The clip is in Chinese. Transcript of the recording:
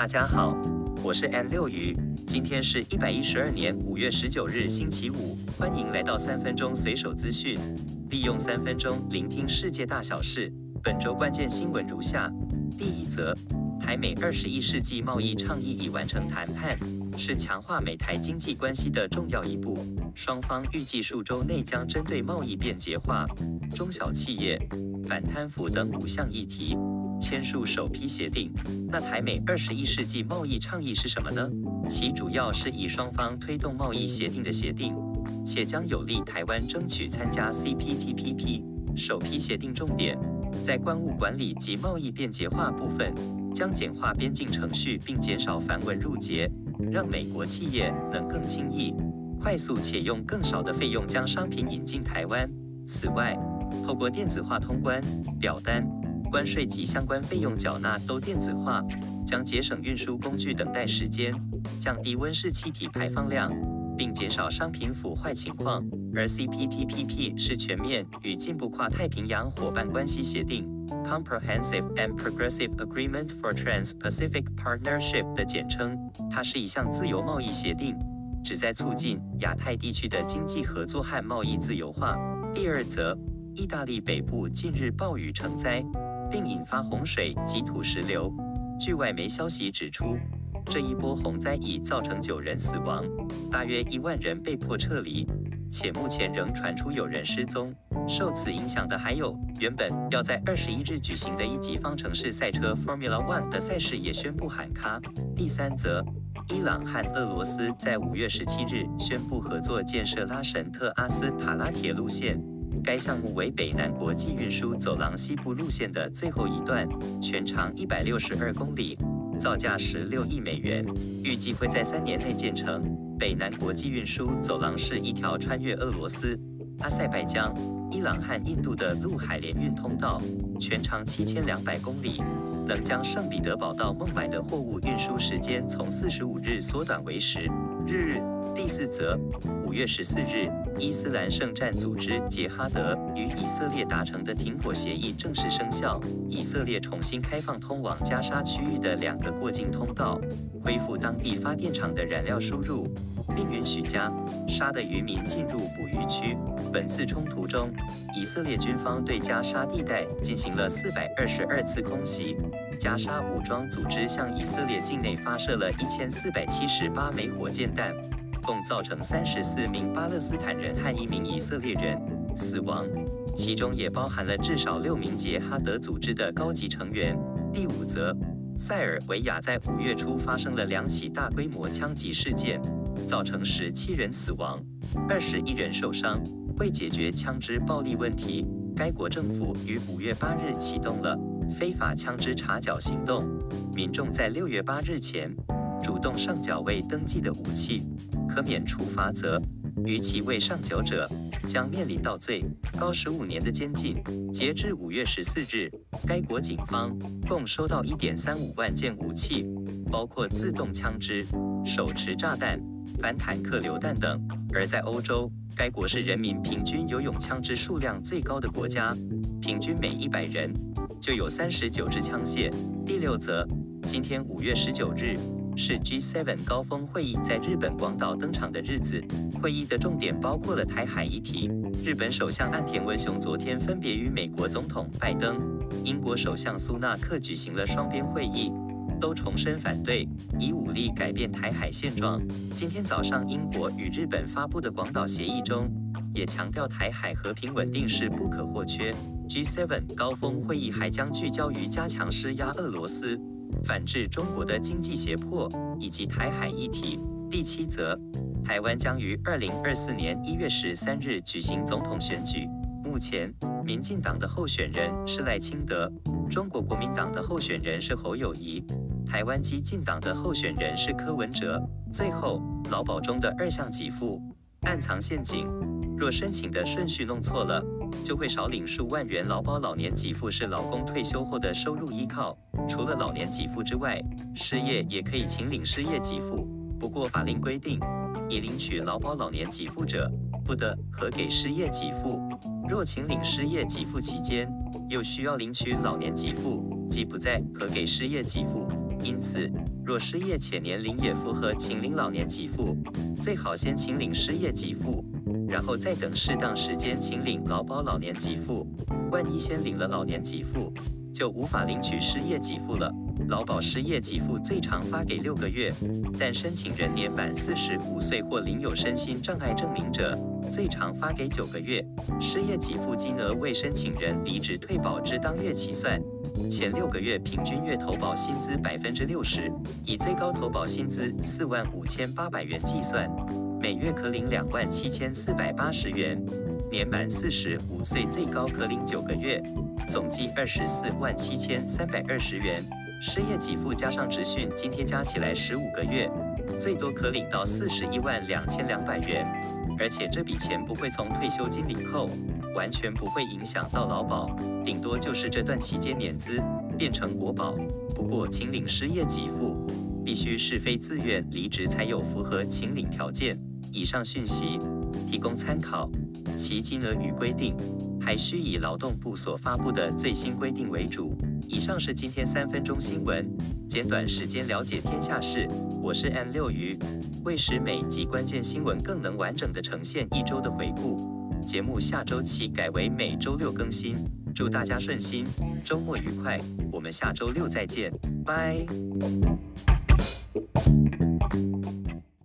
大家好，我是 M 六鱼，今天是一百一十二年五月十九日星期五，欢迎来到三分钟随手资讯，利用三分钟聆听世界大小事。本周关键新闻如下：第一则，台美二十一世纪贸易倡议已完成谈判，是强化美台经济关系的重要一步。双方预计数周内将针对贸易便捷化、中小企业、反贪腐等五项议题。签署首批协定。那台美二十一世纪贸易倡议是什么呢？其主要是以双方推动贸易协定的协定，且将有利台湾争取参加 CPTPP。首批协定重点在关务管理及贸易便捷化部分，将简化边境程序并减少繁文缛节，让美国企业能更轻易、快速且用更少的费用将商品引进台湾。此外，透过电子化通关、表单。关税及相关费用缴纳都电子化，将节省运输工具等待时间，降低温室气体排放量，并减少商品腐坏情况。而 CPTPP 是全面与进步跨太平洋伙伴关系协定 （Comprehensive and Progressive Agreement for Trans-Pacific Partnership） 的简称。它是一项自由贸易协定，旨在促进亚太地区的经济合作和贸易自由化。第二则，意大利北部近日暴雨成灾。并引发洪水及土石流。据外媒消息指出，这一波洪灾已造成九人死亡，大约一万人被迫撤离，且目前仍传出有人失踪。受此影响的还有原本要在二十一日举行的一级方程式赛车 Formula One 的赛事也宣布喊卡。第三则，伊朗和俄罗斯在五月十七日宣布合作建设拉什特阿斯塔拉铁路线。该项目为北南国际运输走廊西部路线的最后一段，全长一百六十二公里，造价十六亿美元，预计会在三年内建成。北南国际运输走廊是一条穿越俄罗斯、阿塞拜疆、伊朗和印度的陆海联运通道，全长七千两百公里，能将圣彼得堡到孟买的货物运输时间从四十五日缩短为十日。第四则，五月十四日，伊斯兰圣战组织杰哈德与以色列达成的停火协议正式生效。以色列重新开放通往加沙区域的两个过境通道，恢复当地发电厂的燃料输入，并允许加沙的渔民进入捕鱼区。本次冲突中，以色列军方对加沙地带进行了四百二十二次空袭。加沙武装组织向以色列境内发射了一千四百七十八枚火箭弹。共造成三十四名巴勒斯坦人和一名以色列人死亡，其中也包含了至少六名杰哈德组织的高级成员。第五则，塞尔维亚在五月初发生了两起大规模枪击事件，造成十七人死亡，二十一人受伤。为解决枪支暴力问题，该国政府于五月八日启动了非法枪支查缴行动，民众在六月八日前主动上缴未登记的武器。可免除罚则，逾期未上缴者将面临到最高十五年的监禁。截至五月十四日，该国警方共收到一点三五万件武器，包括自动枪支、手持炸弹、反坦克榴弹等。而在欧洲，该国是人民平均游泳枪支数量最高的国家，平均每一百人就有三十九支枪械。第六则，今天五月十九日。是 G7 高峰会议在日本广岛登场的日子。会议的重点包括了台海议题。日本首相岸田文雄昨天分别与美国总统拜登、英国首相苏纳克举行了双边会议，都重申反对以武力改变台海现状。今天早上，英国与日本发布的广岛协议中，也强调台海和平稳定是不可或缺。G7 高峰会议还将聚焦于加强施压俄罗斯。反制中国的经济胁迫以及台海议题。第七则，台湾将于二零二四年一月十三日举行总统选举。目前，民进党的候选人是赖清德，中国国民党的候选人是侯友谊，台湾基进党的候选人是柯文哲。最后，劳保中的二项给付暗藏陷阱，若申请的顺序弄错了，就会少领数万元劳保老年给付，是老工退休后的收入依靠。除了老年给付之外，失业也可以请领失业给付。不过法令规定，已领取劳保老年给付者不得核给失业给付。若请领失业给付期间又需要领取老年给付，即不再核给失业给付。因此，若失业且年龄也符合，请领老年给付，最好先请领失业给付，然后再等适当时间请领劳保老年给付。万一先领了老年给付，就无法领取失业给付了。劳保失业给付最长发给六个月，但申请人年满四十五岁或领有身心障碍证明者，最长发给九个月。失业给付金额为申请人离职退保之当月起算，前六个月平均月投保薪资百分之六十，以最高投保薪资四万五千八百元计算，每月可领两万七千四百八十元。年满四十五岁最高可领九个月，总计二十四万七千三百二十元。失业给付加上职训津贴加起来十五个月，最多可领到四十一万两千两百元，而且这笔钱不会从退休金里扣，完全不会影响到劳保，顶多就是这段期间年资变成国保。不过，请领失业给付必须是非自愿离职才有符合请领条件。以上讯息提供参考，其金额与规定还需以劳动部所发布的最新规定为主。以上是今天三分钟新闻，简短时间了解天下事。我是 M 六鱼，为使每集关键新闻更能完整地呈现一周的回顾，节目下周起改为每周六更新。祝大家顺心，周末愉快，我们下周六再见，拜。